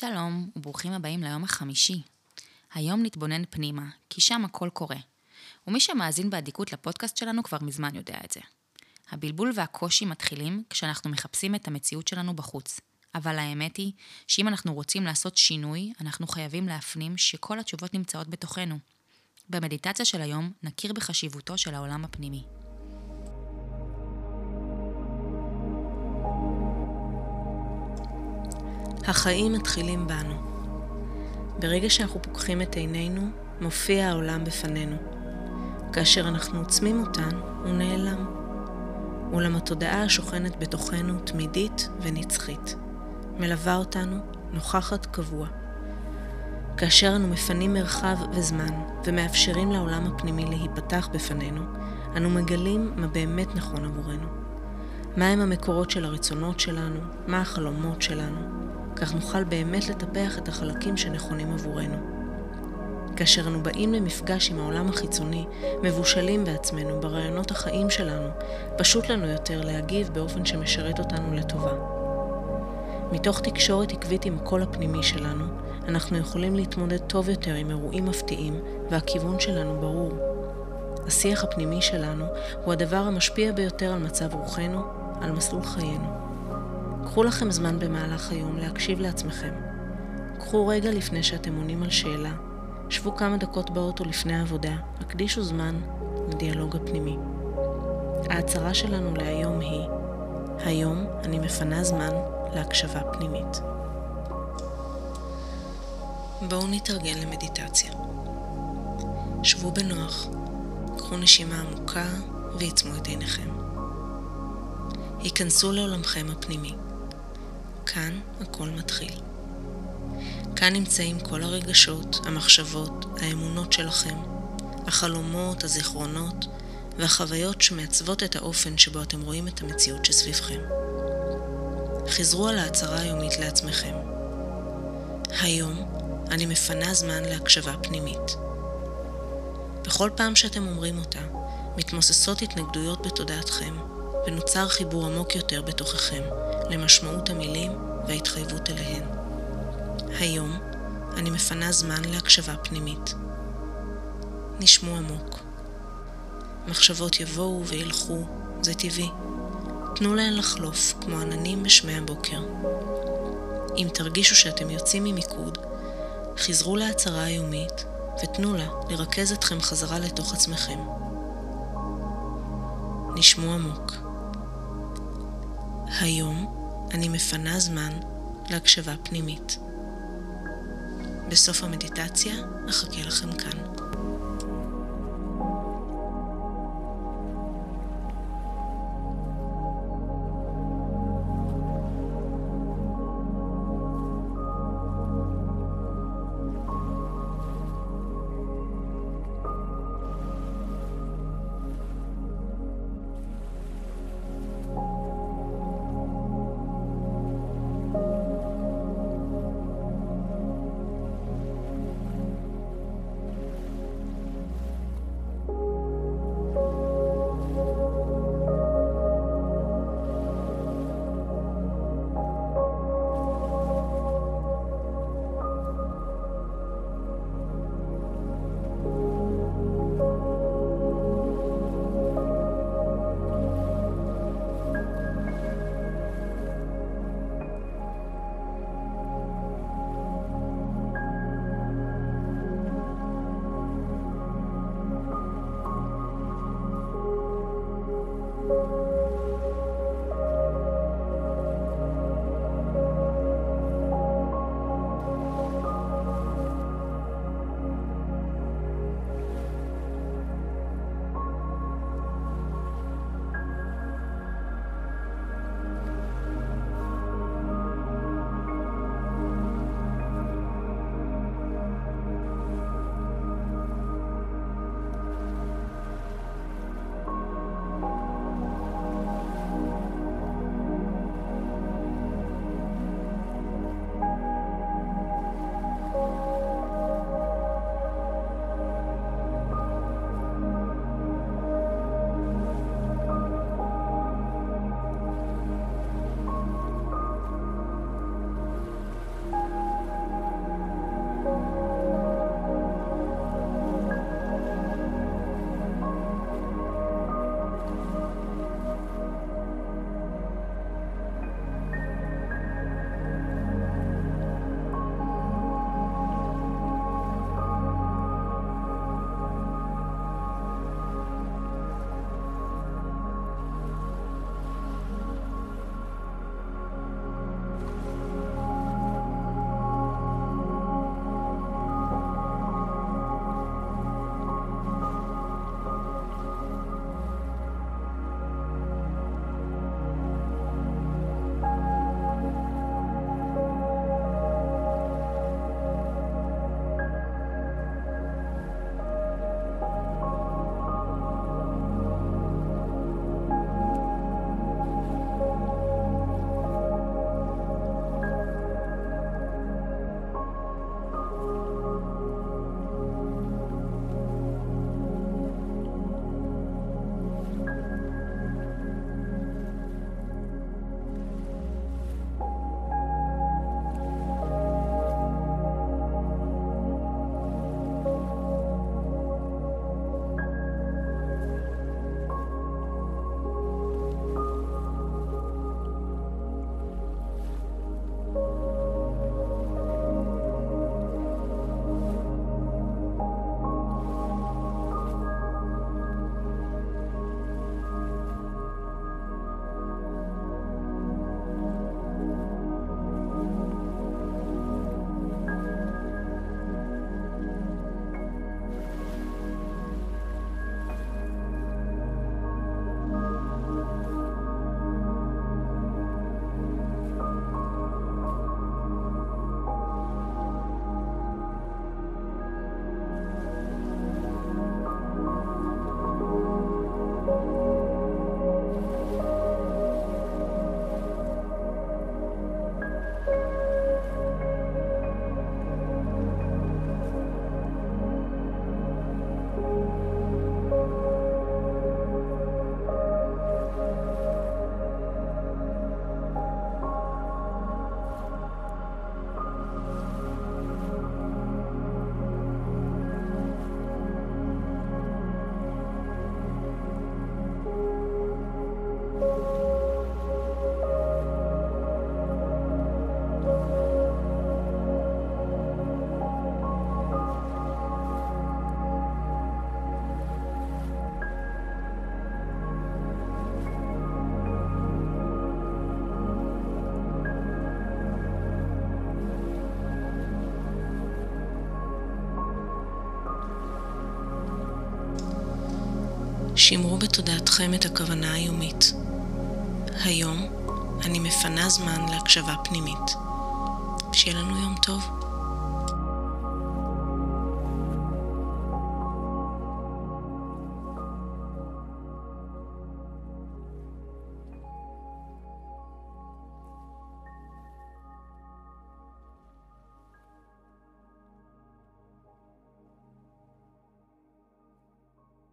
שלום וברוכים הבאים ליום החמישי. היום נתבונן פנימה, כי שם הכל קורה. ומי שמאזין באדיקות לפודקאסט שלנו כבר מזמן יודע את זה. הבלבול והקושי מתחילים כשאנחנו מחפשים את המציאות שלנו בחוץ. אבל האמת היא שאם אנחנו רוצים לעשות שינוי, אנחנו חייבים להפנים שכל התשובות נמצאות בתוכנו. במדיטציה של היום נכיר בחשיבותו של העולם הפנימי. החיים מתחילים בנו. ברגע שאנחנו פוקחים את עינינו, מופיע העולם בפנינו. כאשר אנחנו עוצמים אותן, הוא נעלם. אולם התודעה השוכנת בתוכנו תמידית ונצחית. מלווה אותנו, נוכחת קבוע. כאשר אנו מפנים מרחב וזמן ומאפשרים לעולם הפנימי להיפתח בפנינו, אנו מגלים מה באמת נכון עבורנו. מהם המקורות של הרצונות שלנו, מה החלומות שלנו, כך נוכל באמת לטפח את החלקים שנכונים עבורנו. כאשר אנו באים למפגש עם העולם החיצוני, מבושלים בעצמנו ברעיונות החיים שלנו, פשוט לנו יותר להגיב באופן שמשרת אותנו לטובה. מתוך תקשורת עקבית עם הקול הפנימי שלנו, אנחנו יכולים להתמודד טוב יותר עם אירועים מפתיעים, והכיוון שלנו ברור. השיח הפנימי שלנו הוא הדבר המשפיע ביותר על מצב רוחנו, על מסלול חיינו. קחו לכם זמן במהלך היום להקשיב לעצמכם. קחו רגע לפני שאתם עונים על שאלה, שבו כמה דקות באוטו לפני העבודה, הקדישו זמן לדיאלוג הפנימי. ההצהרה שלנו להיום היא, היום אני מפנה זמן להקשבה פנימית. בואו נתארגן למדיטציה. שבו בנוח, קחו נשימה עמוקה ועצמו את עיניכם. היכנסו לעולמכם הפנימי. כאן הכל מתחיל. כאן נמצאים כל הרגשות, המחשבות, האמונות שלכם, החלומות, הזיכרונות והחוויות שמעצבות את האופן שבו אתם רואים את המציאות שסביבכם. חזרו על ההצהרה היומית לעצמכם. היום אני מפנה זמן להקשבה פנימית. בכל פעם שאתם אומרים אותה, מתמוססות התנגדויות בתודעתכם, ונוצר חיבור עמוק יותר בתוככם למשמעות המילים וההתחייבות אליהן. היום אני מפנה זמן להקשבה פנימית. נשמו עמוק. מחשבות יבואו וילכו, זה טבעי. תנו להן לחלוף, כמו עננים בשמי הבוקר. אם תרגישו שאתם יוצאים ממיקוד, חזרו להצהרה היומית ותנו לה לרכז אתכם חזרה לתוך עצמכם. נשמו עמוק. היום אני מפנה זמן להקשבה פנימית. בסוף המדיטציה אחכה לכם כאן. שמרו בתודעתכם את הכוונה היומית. היום אני מפנה זמן להקשבה פנימית. שיהיה לנו יום טוב.